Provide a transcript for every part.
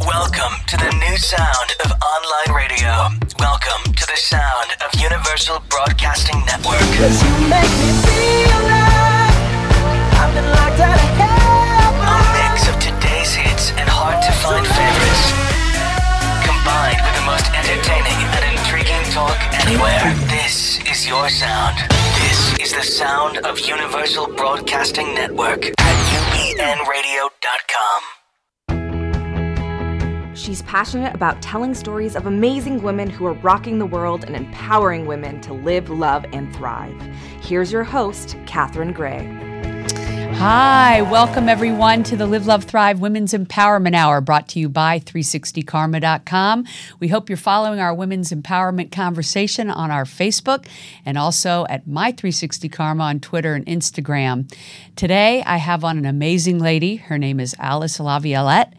Welcome to the new sound of online radio. Welcome to the sound of Universal Broadcasting Network. Cause you make me feel like I've been locked out of heaven. A mix of today's hits and hard to find favorites. Combined with the most entertaining and intriguing talk anywhere. This is your sound. This is the sound of Universal Broadcasting Network at upnradio.com. She's passionate about telling stories of amazing women who are rocking the world and empowering women to live, love, and thrive. Here's your host, Katherine Gray. Hi, welcome everyone to the Live, Love, Thrive Women's Empowerment Hour brought to you by 360karma.com. We hope you're following our women's empowerment conversation on our Facebook and also at My360Karma on Twitter and Instagram. Today, I have on an amazing lady. Her name is Alyce LaViolette,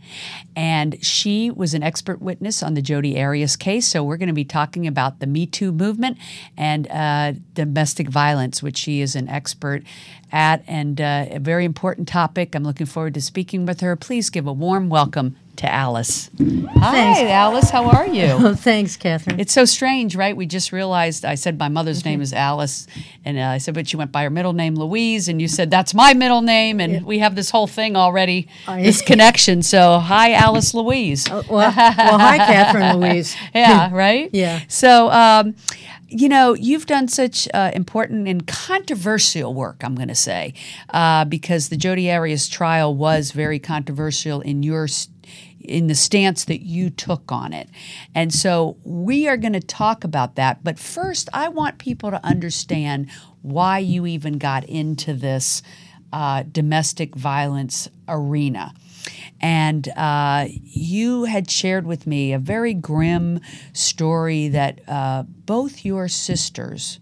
and she was an expert witness on the Jodi Arias case. So, we're going to be talking about the Me Too movement and uh, domestic violence, which she is an expert at, and uh, very important topic. I'm looking forward to speaking with her. Please give a warm welcome to Alyce. Hi, Thanks. Alyce. How are you? Oh, thanks, Catherine. It's so strange, right? We just realized I said my mother's name is Alice, and uh, I said, but she went by her middle name, Louise, and you said that's my middle name, and we have this whole thing already, I- this connection. So, hi, Alyce Louise. well, well, hi, Catherine Louise. yeah, right? Yeah. So, um, you know, you've done such uh, important and controversial work, I'm going to say, uh, because the Jodi Arias trial was very controversial in your. in the stance that you took on it. And so we are going to talk about that. But first, I want people to understand why you even got into this uh, domestic violence arena. And uh, you had shared with me a very grim story that uh, both your sisters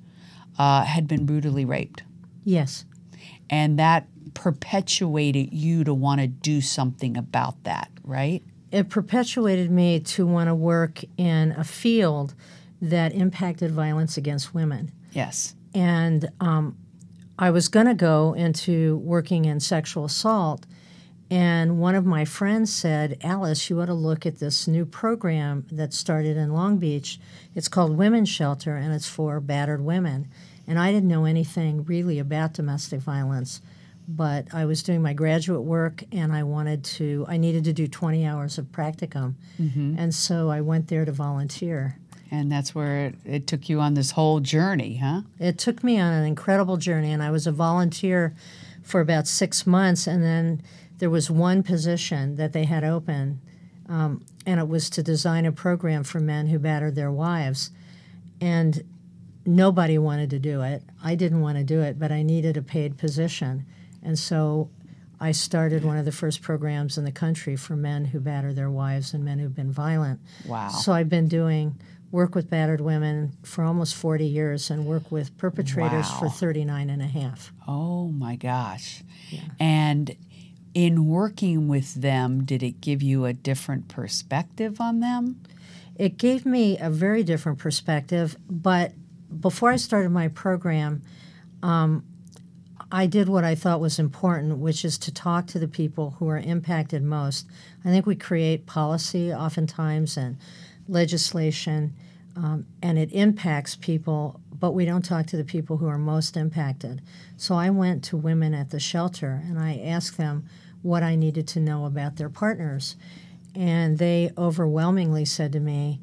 uh, had been brutally raped. Yes. And that perpetuated you to want to do something about that, right? It perpetuated me to want to work in a field that impacted violence against women. Yes. And um, I was going to go into working in sexual assault. And one of my friends said, Alyce, you ought to look at this new program that started in Long Beach. It's called Women's Shelter, and it's for battered women. And I didn't know anything really about domestic violence, but I was doing my graduate work and I wanted to, I needed to do 20 hours of practicum. Mm-hmm. And so I went there to volunteer. And that's where it, it took you on this whole journey, huh? It took me on an incredible journey, and I was a volunteer for about six months. And then there was one position that they had open, um, and it was to design a program for men who battered their wives. And nobody wanted to do it. I didn't want to do it, but I needed a paid position. And so I started one of the first programs in the country for men who batter their wives and men who've been violent. Wow. So I've been doing work with battered women for almost 40 years and work with perpetrators for Wow. 39 and a half. Oh my gosh. And in working with them, did it give you a different perspective on them? It gave me a very different perspective, but before I started my program, um, I did what I thought was important, which is to talk to the people who are impacted most. I think we create policy oftentimes and legislation, um, and it impacts people, but we don't talk to the people who are most impacted. So I went to women at the shelter and I asked them what I needed to know about their partners. And they overwhelmingly said to me,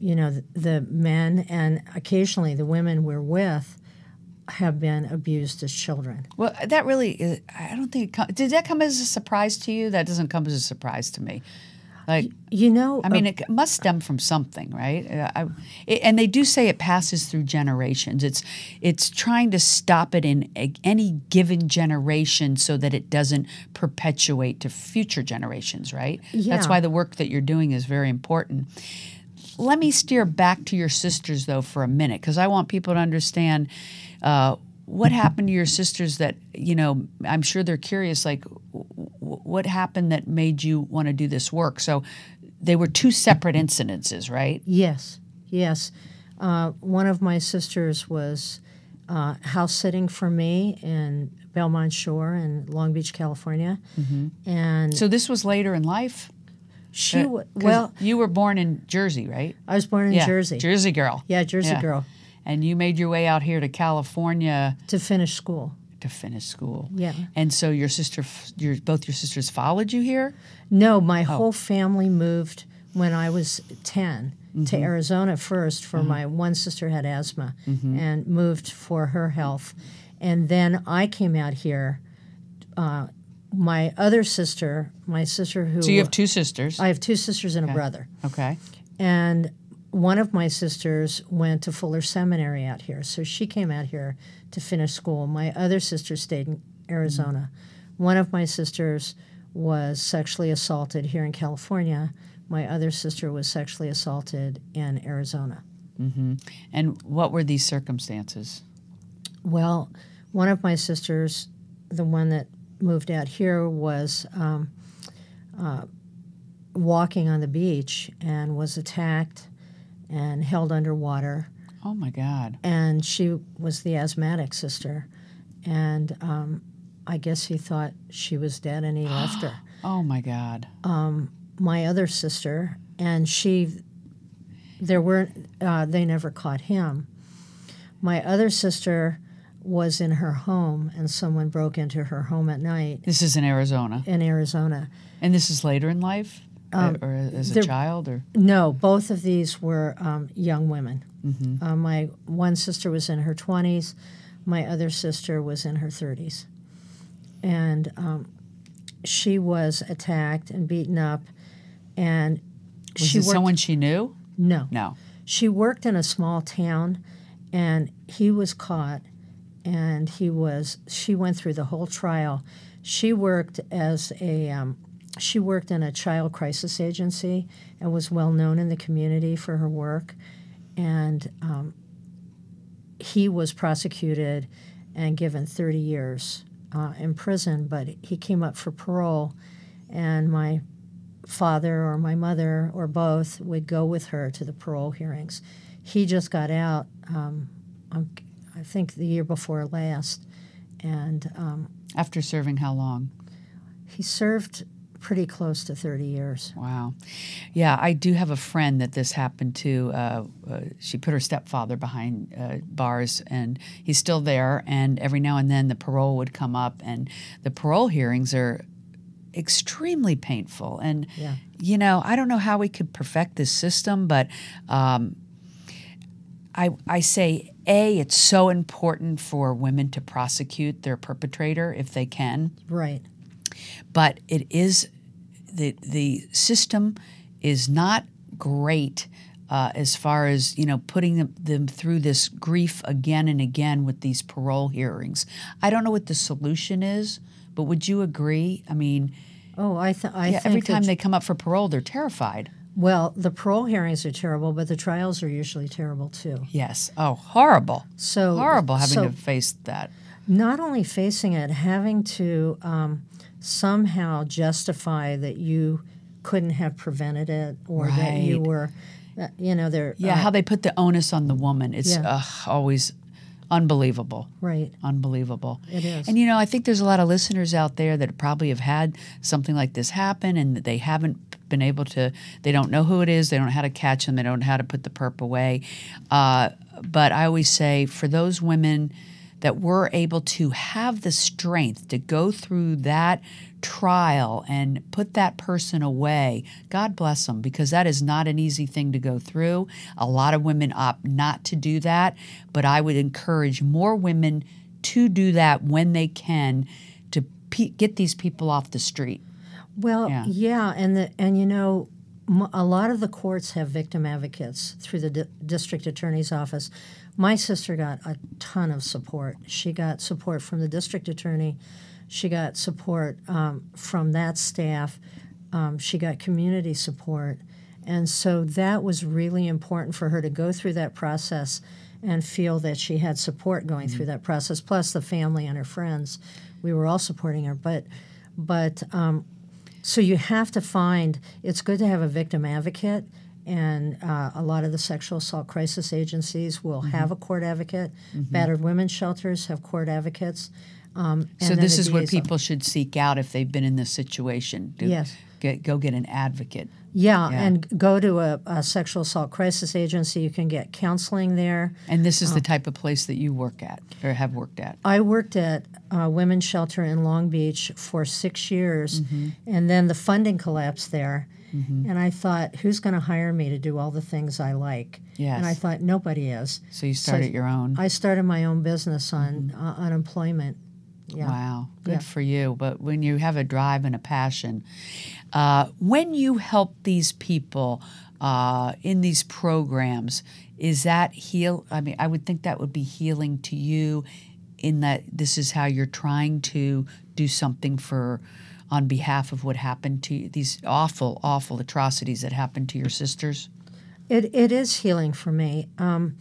you know, the, the men and occasionally the women we're with have been abused as children. Well, that really, is, I don't think, it com- did that come as a surprise to you? That doesn't come as a surprise to me. Like, You know, I mean, it must stem from something, right? Uh, I, it, and they do say it passes through generations. It's it's trying to stop it in a, any given generation so that it doesn't perpetuate to future generations, right? Yeah. That's why the work that you're doing is very important. Let me steer back to your sisters though for a minute because I want people to understand. Uh, what happened to your sisters that you know i'm sure they're curious like what happened that made you want to do this work so they were two separate incidences right Yes, yes. Uh, one of my sisters was uh, house sitting for me in Belmont Shore in Long Beach, California, and so this was later in life She Uh, well, you were born in Jersey, right? I was born in yeah, Jersey. Jersey girl. Yeah, Jersey girl. And you made your way out here to California to finish school. To finish school. Yeah. And so your sister, your both your sisters followed you here. No, my Oh. whole family moved when I was 10 Mm-hmm. to Arizona first for my one sister had asthma Mm-hmm. and moved for her health. And then I came out here. Uh, my other sister, my sister who So you have two sisters. I have two sisters and a brother. okay. And one of my sisters went to Fuller Seminary out here, so she came out here to finish school. My other sister stayed in Arizona. One of my sisters was sexually assaulted here in California. My other sister was sexually assaulted in Arizona. And what were these circumstances? Well, one of my sisters, the one that moved out here, was um, uh, walking on the beach and was attacked and held underwater. Oh my God. and she was the asthmatic sister, and um, I guess he thought she was dead, and he left her. Oh my God. My other sister, and she, there weren't, uh, they never caught him. My other sister was in her home, and someone broke into her home at night This is in Arizona, in Arizona. and this is later in life, Uh, or as a child, or No, both of these were um, young women. Uh, my one sister was in her 20s, my other sister was in her 30s. And um, she was attacked and beaten up. And was she it worked, someone she knew? No. No. She worked in a small town and he was caught and he was she went through the whole trial. She worked as a um, she worked in a child crisis agency and was well known in the community for her work. And um, he was prosecuted and given 30 years uh, in prison, but he came up for parole. And my father or my mother or both would go with her to the parole hearings. He just got out, um, I think the year before last, and um, After serving how long? he served pretty close to 30 years. Wow. Yeah, I do have a friend that this happened to. Uh, uh, she put her stepfather behind uh, bars, and he's still there. And every now and then the parole would come up, and the parole hearings are extremely painful. And, Yeah. you know, I don't know how we could perfect this system, but um, I, I say, A, it's so important for women to prosecute their perpetrator if they can Right. But it is the the system is not great uh, as far as you know putting them, them through this grief again and again with these parole hearings. I don't know what the solution is, but would you agree? I mean, Oh, I, th- I yeah, think every time they come up for parole, they're terrified. well, the parole hearings are terrible, but the trials are usually terrible too. Yes. Oh, horrible. So Horrible having so to face that. Not only facing it, having to um, somehow justify that you couldn't have prevented it or that you were, uh, you know, they're Yeah, uh, how they put the onus on the woman. It's Yeah. uh, always unbelievable. right. unbelievable. It is. And you know, I think there's a lot of listeners out there that probably have had something like this happen and that they haven't been able to, they don't know who it is, they don't know how to catch them, they don't know how to put the perp away. Uh, but I always say for those women that we're able to have the strength to go through that trial and put that person away, God bless them, because that is not an easy thing to go through. A lot of women opt not to do that, but I would encourage more women to do that when they can to pe- get these people off the street. Well, Yeah. yeah, and the and you know, a lot of the courts have victim advocates through the di- district attorney's office. My sister got a ton of support. She got support from the district attorney. She got support um, from that staff. Um, she got community support, and so that was really important for her to go through that process and feel that she had support going through that process. Plus, the family and her friends, we were all supporting her. But, but um, so you have to find. It's good to have a victim advocate, and uh, a lot of the sexual assault crisis agencies will have a court advocate. Battered women's shelters have court advocates. Um, So this is what people should seek out if they've been in this situation. Do- Yes. Get, go get an advocate. Yeah, Yeah. and go to a, a sexual assault crisis agency. You can get counseling there. And this is the type of place that you work at or have worked at. I worked at a women's shelter in Long Beach for six years, Mm-hmm. and then the funding collapsed there. And I thought, who's going to hire me to do all the things I like? Yes. And I thought, nobody is. So you started your own. I started my own business on uh, unemployment. Yeah. Mm-hmm. Wow, good Yeah. for you. But when you have a drive and a passion, uh, when you help these people uh, in these programs, is that heal? I mean, I would think that would be healing to you, in that this is how you're trying to do something for, on behalf of what happened to you, these awful, awful atrocities that happened to your sisters. It, it is healing for me. Um,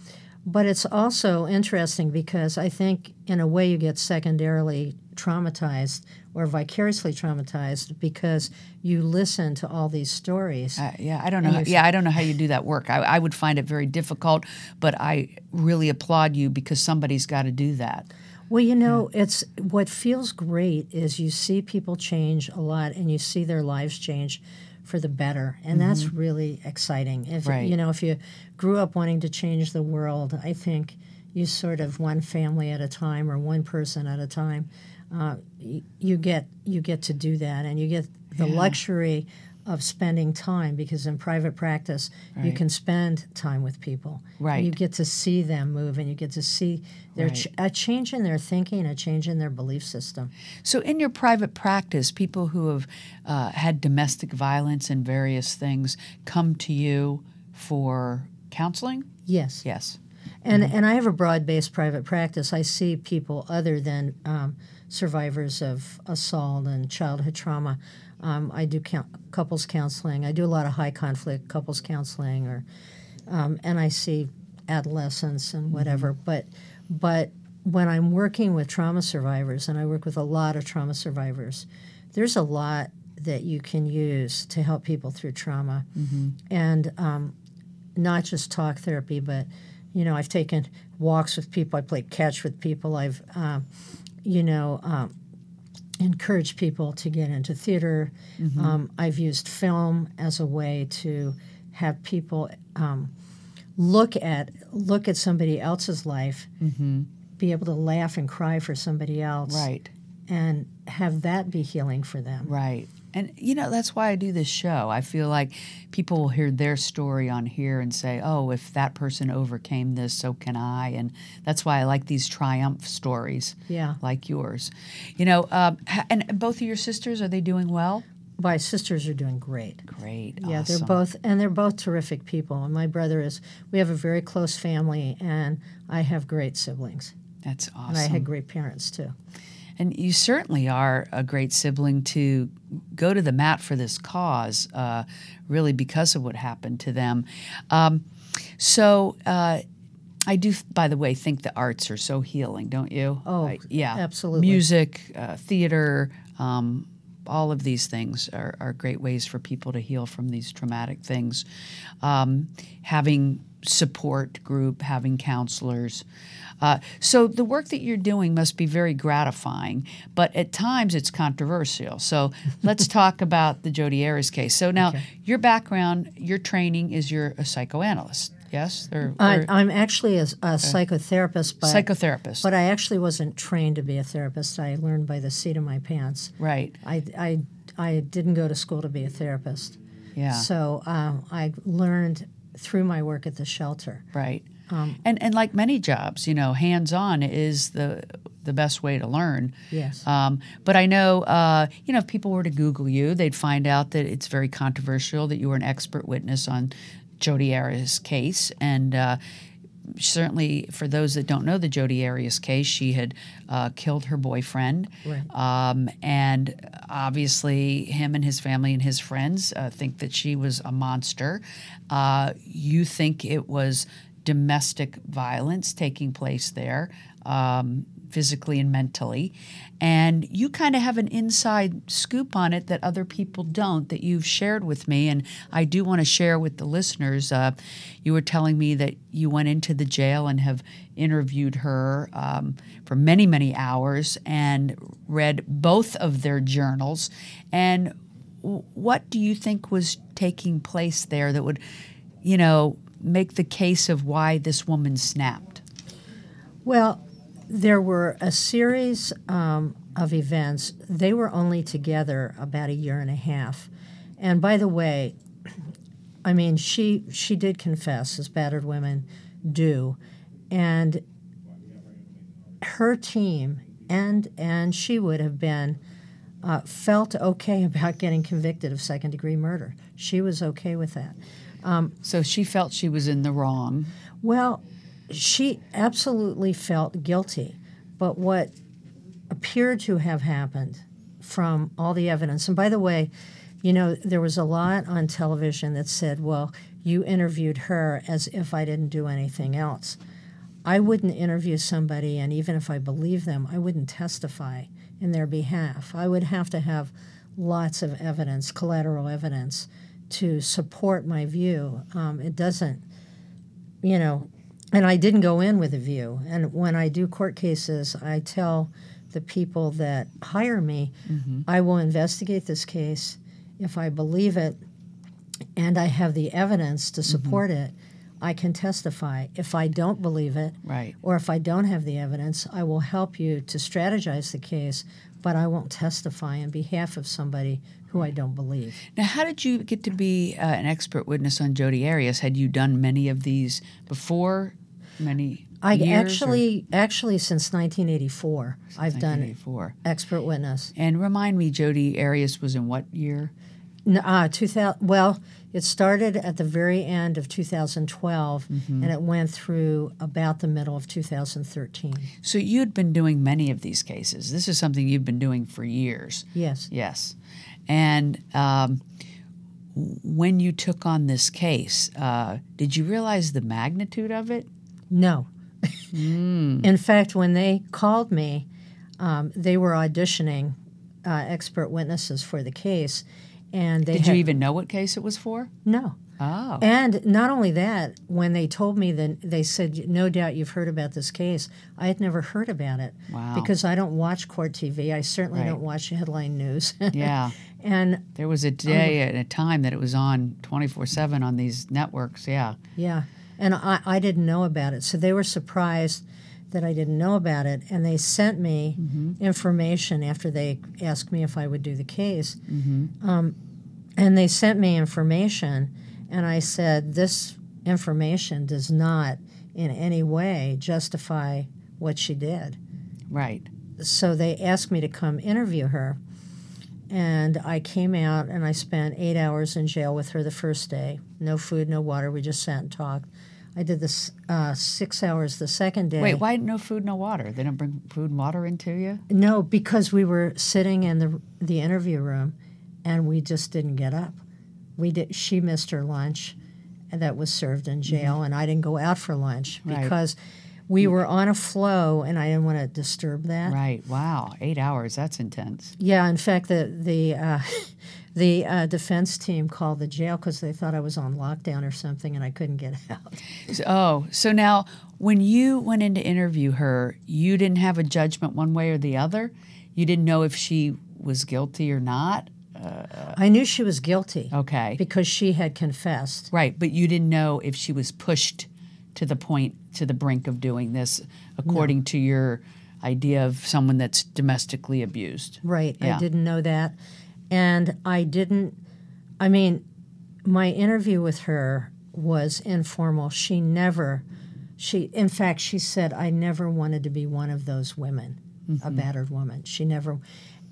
but it's also interesting because I think, in a way, you get secondarily traumatized or vicariously traumatized because you listen to all these stories. Uh, yeah, I don't know. How, yeah, I don't know how you do that work. I, I would find it very difficult, but I really applaud you because somebody's got to do that. Well, you know, it's what feels great is you see people change a lot and you see their lives change for the better. And that's really exciting. If Right. you know, if you grew up wanting to change the world, I think you sort of one family at a time or one person at a time, uh, y- you get you get to do that and you get the luxury of spending time because in private practice you can spend time with people. Right. You get to see them move and you get to see their ch- a change in their thinking, a change in their belief system. So, in your private practice, people who have uh, had domestic violence and various things come to you for counseling? Yes. Yes. And and I have a broad-based private practice. I see people other than um, survivors of assault and childhood trauma. Um, I do count, couples counseling. I do a lot of high conflict couples counseling, or um, and I see adolescents and whatever. But but when I'm working with trauma survivors, and I work with a lot of trauma survivors, there's a lot that you can use to help people through trauma, and um, not just talk therapy, but you know, I've taken walks with people. I played catch with people. I've, um, you know, um, encouraged people to get into theater. Um, I've used film as a way to have people um, look at look at somebody else's life, be able to laugh and cry for somebody else, Right. and have that be healing for them. Right. And you know, that's why I do this show. I feel like people will hear their story on here and say, "Oh, if that person overcame this, so can I." And that's why I like these triumph stories, Yeah. like yours. You know, um, ha- and both of your sisters are they doing well? My sisters are doing great. Great. Yeah, they're both, and they're both terrific people. And my brother is, we have a very close family, and I have great siblings. That's awesome. And I had great parents too. And you certainly are a great sibling to go to the mat for this cause, uh, really because of what happened to them. Um, so, uh, I do, by the way, think the arts are so healing, don't you? Oh, I- yeah, absolutely. Music, uh, theater, um, all of these things are, are great ways for people to heal from these traumatic things. Um, having support group, having counselors. Uh, so the work that you're doing must be very gratifying, but at times it's controversial. So let's talk about the Jodi Arias case. So now your background, your training is you're a psychoanalyst, yes, or, I, or I'm actually a, a psychotherapist, but psychotherapist, but I actually wasn't trained to be a therapist. I learned by the seat of my pants. right? I, I, I didn't go to school to be a therapist. Yeah, So um, I learned through my work at the shelter. right. Um, and and like many jobs, you know, hands on is the the best way to learn. Yes. Um, but I know, uh, you know, if people were to Google you, they'd find out that it's very controversial that you were an expert witness on Jodi Arias' case, and uh, certainly for those that don't know the Jodi Arias case, she had uh, killed her boyfriend, Right. um, and obviously him and his family and his friends uh, think that she was a monster. Uh, you think it was domestic violence taking place there. Um, physically and mentally. And you kind of have an inside scoop on it that other people don't that you've shared with me. And I do want to share with the listeners. Uh, you were telling me that you went into the jail and have interviewed her um, for many, many hours and read both of their journals. And what do you think was taking place there that would, you know, make the case of why this woman snapped? Well, there were a series um, of events. They were only together about a year and a half. And by the way, I mean she she did confess, as battered women do, and her team and and she would have been uh, felt okay about getting convicted of second degree murder. She was okay with that. Um, so she felt she was in the wrong. Well, she absolutely felt guilty. But what appeared to have happened from all the evidence, and by the way, you know, there was a lot on television that said, well, you interviewed her as if I didn't do anything else. I wouldn't interview somebody, and even if I believe them, I wouldn't testify in their behalf. I would have to have lots of evidence, collateral evidence, to support my view. Um, it doesn't, you know, and I didn't go in with a view. And when I do court cases, I tell the people that hire me, I will investigate this case. If I believe it and I have the evidence to support it, I can testify. If I don't believe it, Right. or if I don't have the evidence, I will help you to strategize the case, but I won't testify on behalf of somebody who I don't believe. Now, how did you get to be uh, an expert witness on Jodi Arias? Had you done many of these before? Many I years, or actually, actually, since 1984, I've done expert witness. And remind me, Jodi Arias was in what year? Uh, 2000, well, it started at the very end of 2012 Mm-hmm. and it went through about the middle of 2013. So you had been doing many of these cases. This is something you've been doing for years. Yes. Yes. And um, when you took on this case, uh, did you realize the magnitude of it? No. Hmm. In fact, when they called me, um, they were auditioning uh, expert witnesses for the case. And they Did had, you even know what case it was for? No. Oh. And not only that, when they told me that they said, no doubt you've heard about this case, I had never heard about it. Wow. Because I don't watch court TV. I certainly Right. don't watch headline news. yeah. and There was a day and a time that it was on 24 7 on these networks. Yeah. yeah, and I, I didn't know about it. So they were surprised that I didn't know about it. And they sent me information after they asked me if I would do the case. Um, and they sent me information, and I said, This information does not in any way justify what she did. Right. so they asked me to come interview her and i came out and i spent eight hours in jail with her the first day no food no water we just sat and talked i did this uh, six hours the second day Wait, why no food, no water? They don't bring food and water into you? no because we were sitting in the, the interview room and we just didn't get up we did she missed her lunch that was served in jail and i didn't go out for lunch Right. because we were on a flow and i didn't want to disturb that Right. Wow. Eight hours. That's intense. Yeah, in fact, the the uh, the uh, defense team called the jail because they thought I was on lockdown or something, and I couldn't get out. So- oh, so now when you went in to interview her, you didn't have a judgment one way or the other? You didn't know if she was guilty or not? I knew she was guilty Okay. because she had confessed. Right, but you didn't know if she was pushed to the point, to the brink of doing this, according to your idea of someone that's domestically abused. Right, Yeah. I didn't know that, and I didn't. I mean, my interview with her was informal. She never. She, in fact, she said, "I never wanted to be one of those women, Mm-hmm. a battered woman." She never,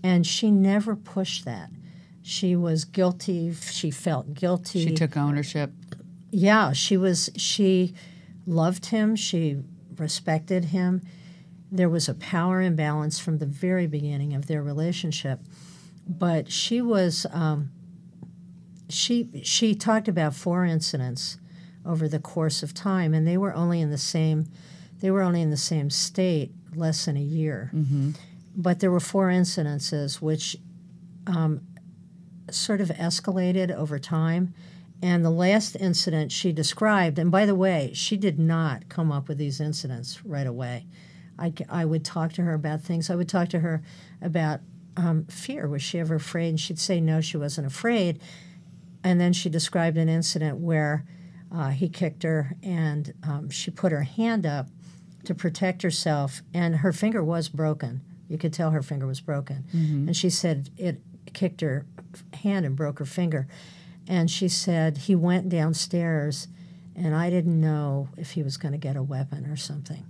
and she never pushed that. She was guilty. She felt guilty. She took ownership. Yeah, she was. She loved him. She respected him. There was a power imbalance from the very beginning of their relationship, but she was. Um, she she talked about four incidents over the course of time, and they were only in the same. They were only in the same state less than a year. But there were four incidences which um, sort of escalated over time. And the last incident she described, and by the way, she did not come up with these incidents right away. I, I would talk to her about things. I would talk to her about um, fear. Was she ever afraid? And she'd say no, she wasn't afraid. And then she described an incident where uh, he kicked her and um, she put her hand up to protect herself, and her finger was broken. You could tell her finger was broken. And she said it kicked her hand and broke her finger. And she said he went downstairs, and I didn't know if he was going to get a weapon or something.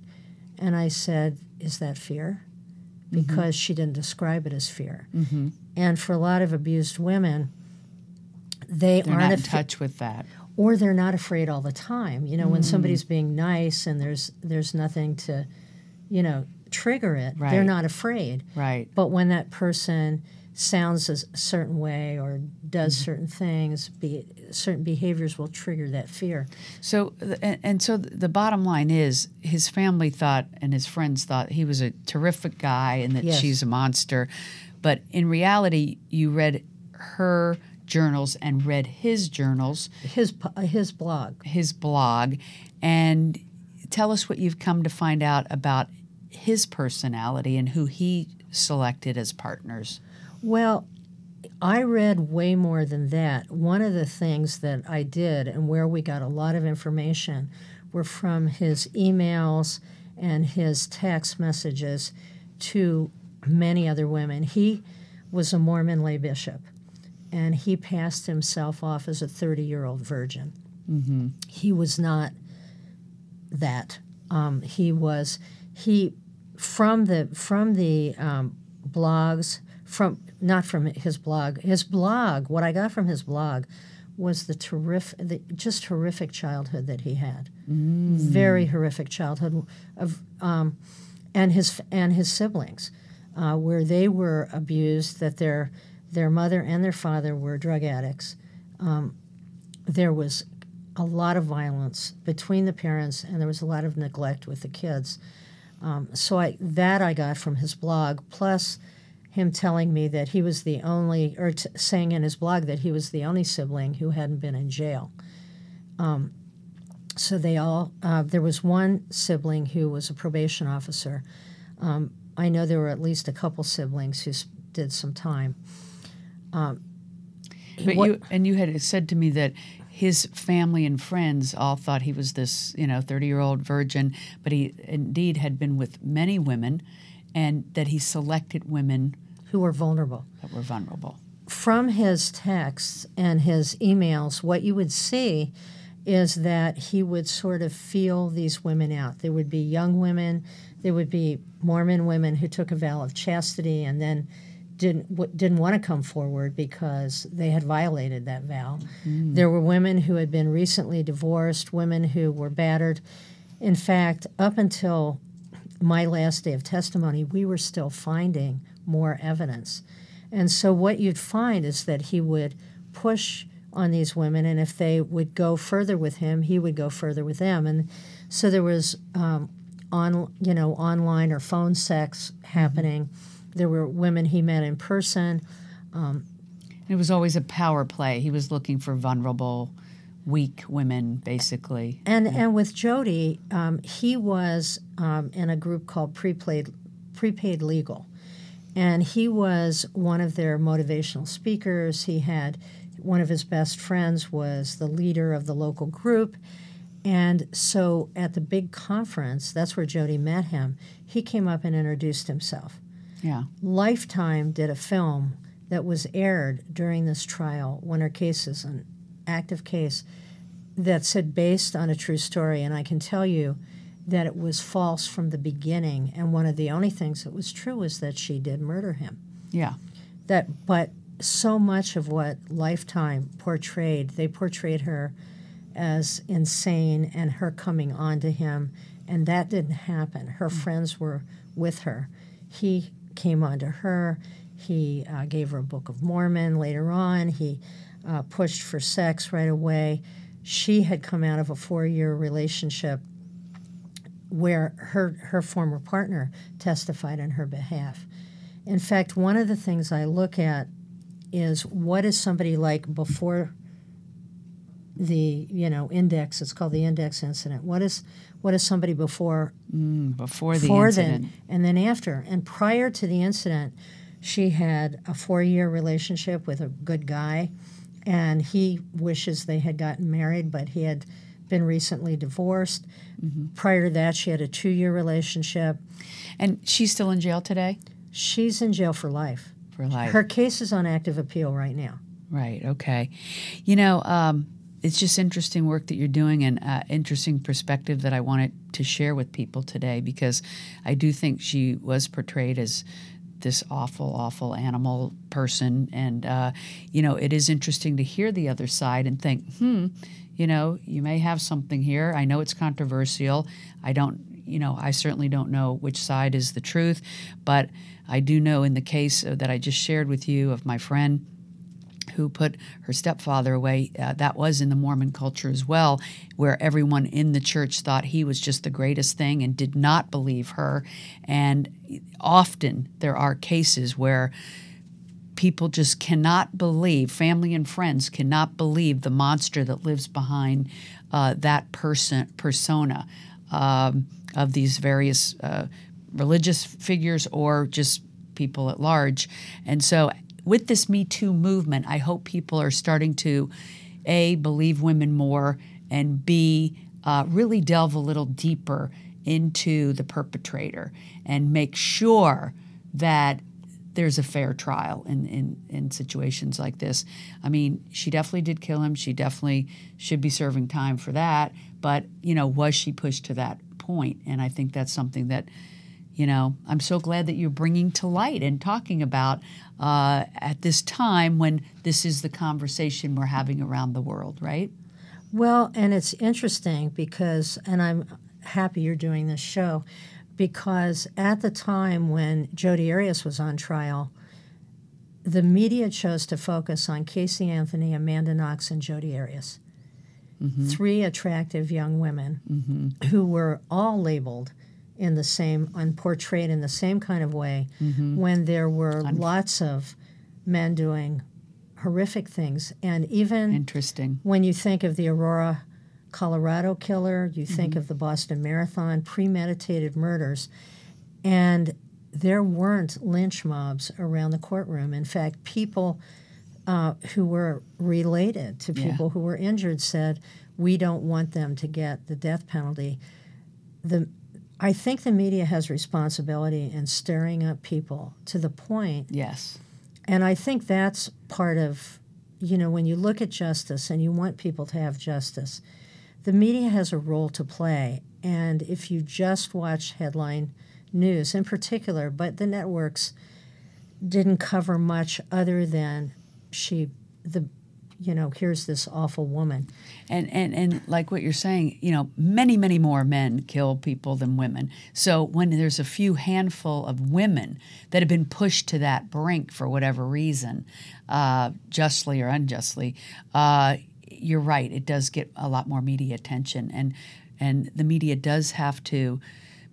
And I said, Is that fear? Because she didn't describe it as fear. And for a lot of abused women, they They're aren't in affa- touch with that. or they're not afraid all the time. You know, when Mm. somebody's being nice and there's there's nothing to, you know, trigger it, they're not afraid. Right. But when that person sounds a certain way or does Mm-hmm. certain things, be, certain behaviors will trigger that fear. So, and, and so the bottom line is his family thought and his friends thought he was a terrific guy and that Yes. she's a monster. But in reality, you read her journals and read his journals, His uh, his blog. his blog, and tell us what you've come to find out about his personality and who he selected as partners. Well, I read way more than that. One of the things that I did and where we got a lot of information were from his emails and his text messages to many other women. He was a Mormon lay bishop and he passed himself off as a 30 year old virgin. He was not that. Um, he was he from the from the um, blogs from not from his blog. His blog what I got from his blog was the terrific the just horrific childhood that he had. Very horrific childhood of um, and his and his siblings uh, where they were abused that their their mother and their father were drug addicts. There was a lot of violence between the parents and there was a lot of neglect with the kids. Um, so I, that I got from his blog, plus him telling me that he was the only, or t- saying in his blog that he was the only sibling who hadn't been in jail. Um, so they all, uh, there was one sibling who was a probation officer. Um, I know there were at least a couple siblings who did some time. But What- you and you had said to me that his family and friends all thought he was this, you know, thirty-year-old virgin, but he indeed had been with many women, and that he selected women Who were vulnerable. that were vulnerable. from his texts and his emails, what you would see is that he would sort of feel these women out. There would be young women, there would be Mormon women who took a vow of chastity and then didn't w- didn't want to come forward because they had violated that vow. Mm. There were women who had been recently divorced, women who were battered. In fact, up until my last day of testimony, we were still finding more evidence. And so what you'd find is that he would push on these women, and if they would go further with him, he would go further with them. And so there was um, on you know online or phone sex happening. There were women he met in person. It was always a power play. He was looking for vulnerable, weak women, basically. And and with Jodi, um, he was um, in a group called Prepaid Prepaid Legal, and he was one of their motivational speakers. He had one of his best friends was the leader of the local group, and so at the big conference, that's where Jodi met him. He came up and introduced himself. Yeah. Lifetime did a film that was aired during this trial when her case is an active case that said based on a true story. And I can tell you that it was false from the beginning. And one of the only things that was true was that she did murder him. Yeah. That, but so much of what Lifetime portrayed, they portrayed her as insane and her coming on to him. And that didn't happen. Her friends were with her. He came on to her. He uh, gave her a Book of Mormon later on. He uh, pushed for sex right away. She had come out of a four year relationship where her her former partner testified on her behalf. In fact, one of the things I look at is what is somebody like before the you know index. It's called the index incident. What is what is somebody before mm, Before the before incident. then and then after. And prior to the incident, she had a four year relationship with a good guy, and he wishes they had gotten married, but he had been recently divorced. Mm-hmm. Prior to that, she had a two year relationship. And she's still in jail today She's in jail for life. for life. Her case is on active appeal right now. Right. Okay. You know, um, it's just interesting work that you're doing and uh, interesting perspective that I wanted to share with people today because I do think she was portrayed as this awful, awful animal person. And, uh, you know, it is interesting to hear the other side and think, hmm, you know, you may have something here. I know it's controversial. I don't, you know, I certainly don't know which side is the truth, but I do know in the case that I just shared with you of my friend who put her stepfather away. Uh, that was in the Mormon culture as well, where everyone in the church thought he was just the greatest thing and did not believe her. And often there are cases where people just cannot believe, family and friends cannot believe the monster that lives behind uh, that person persona um, of these various uh, religious figures or just people at large. And so, with this Me Too movement, I hope people are starting to a believe women more and b uh, really delve a little deeper into the perpetrator and make sure that there's a fair trial in, in, in situations like this. I mean, she definitely did kill him. She definitely should be serving time for that. But, you know, was she pushed to that point? And I think that's something that, you know, I'm so glad that you're bringing to light and talking about uh, at this time when this is the conversation we're having around the world, right? Well, and it's interesting because, and I'm happy you're doing this show, because at the time when Jodi Arias was on trial, the media chose to focus on Casey Anthony, Amanda Knox, and Jodi Arias. Mm-hmm. Three attractive young women mm-hmm. who were all labeled in the same and portrayed in the same kind of way mm-hmm. when there were lots of men doing horrific things. And even Interesting. when you think of the Aurora, Colorado killer, you think of the Boston Marathon, premeditated murders, and there weren't lynch mobs around the courtroom. In fact, people uh, who were related to Yeah. people who were injured said, "We don't want them to get the death penalty." The I think the media has responsibility in stirring up people to the point Yes. and I think that's part of, you know, when you look at justice and you want people to have justice, the media has a role to play. And if you just watch headline news in particular, but the networks didn't cover much other than she, the, you know, here's this awful woman. And, and and like what you're saying, you know, many many more men kill people than women. So when there's a few handful of women that have been pushed to that brink for whatever reason, uh, justly or unjustly, uh, you're right. It does get a lot more media attention, and and the media does have to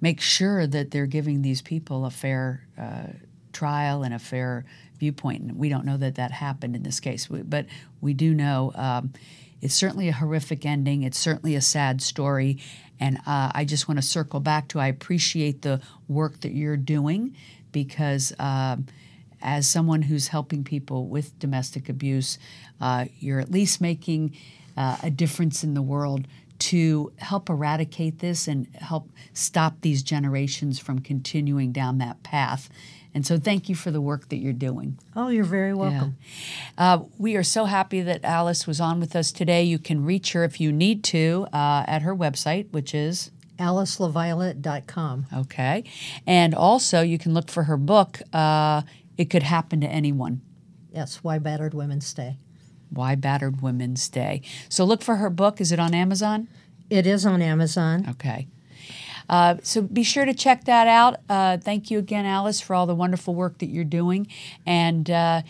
make sure that they're giving these people a fair uh, trial and a fair viewpoint. And we don't know that that happened in this case, We- but we do know um, it's certainly a horrific ending. It's certainly a sad story. And uh, I just want to circle back to I appreciate the work that you're doing because. Um, as someone who's helping people with domestic abuse, uh, you're at least making uh, a difference in the world to help eradicate this and help stop these generations from continuing down that path. And so, thank you for the work that you're doing. Oh, you're very welcome. Uh, we are so happy that Alyce was on with us today. You can reach her if you need to uh, at her website, which is AlyceLaViolette.com. okay. And also, you can look for her book, uh, It Could Happen to Anyone. Yes, Why Battered Women Stay. Why Battered Women Stay. So look for her book. Is it on Amazon? It is on Amazon. Okay. Uh, so be sure to check that out. Uh, thank you again, Alyce, for all the wonderful work that you're doing. And uh,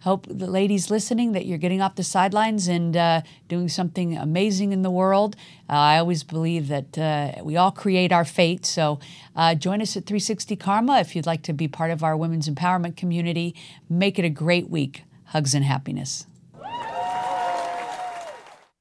hope the ladies listening that you're getting off the sidelines and uh, doing something amazing in the world. Uh, I always believe that uh, we all create our fate. So uh, join us at 360 Karma if you'd like to be part of our women's empowerment community. Make it a great week. Hugs and happiness.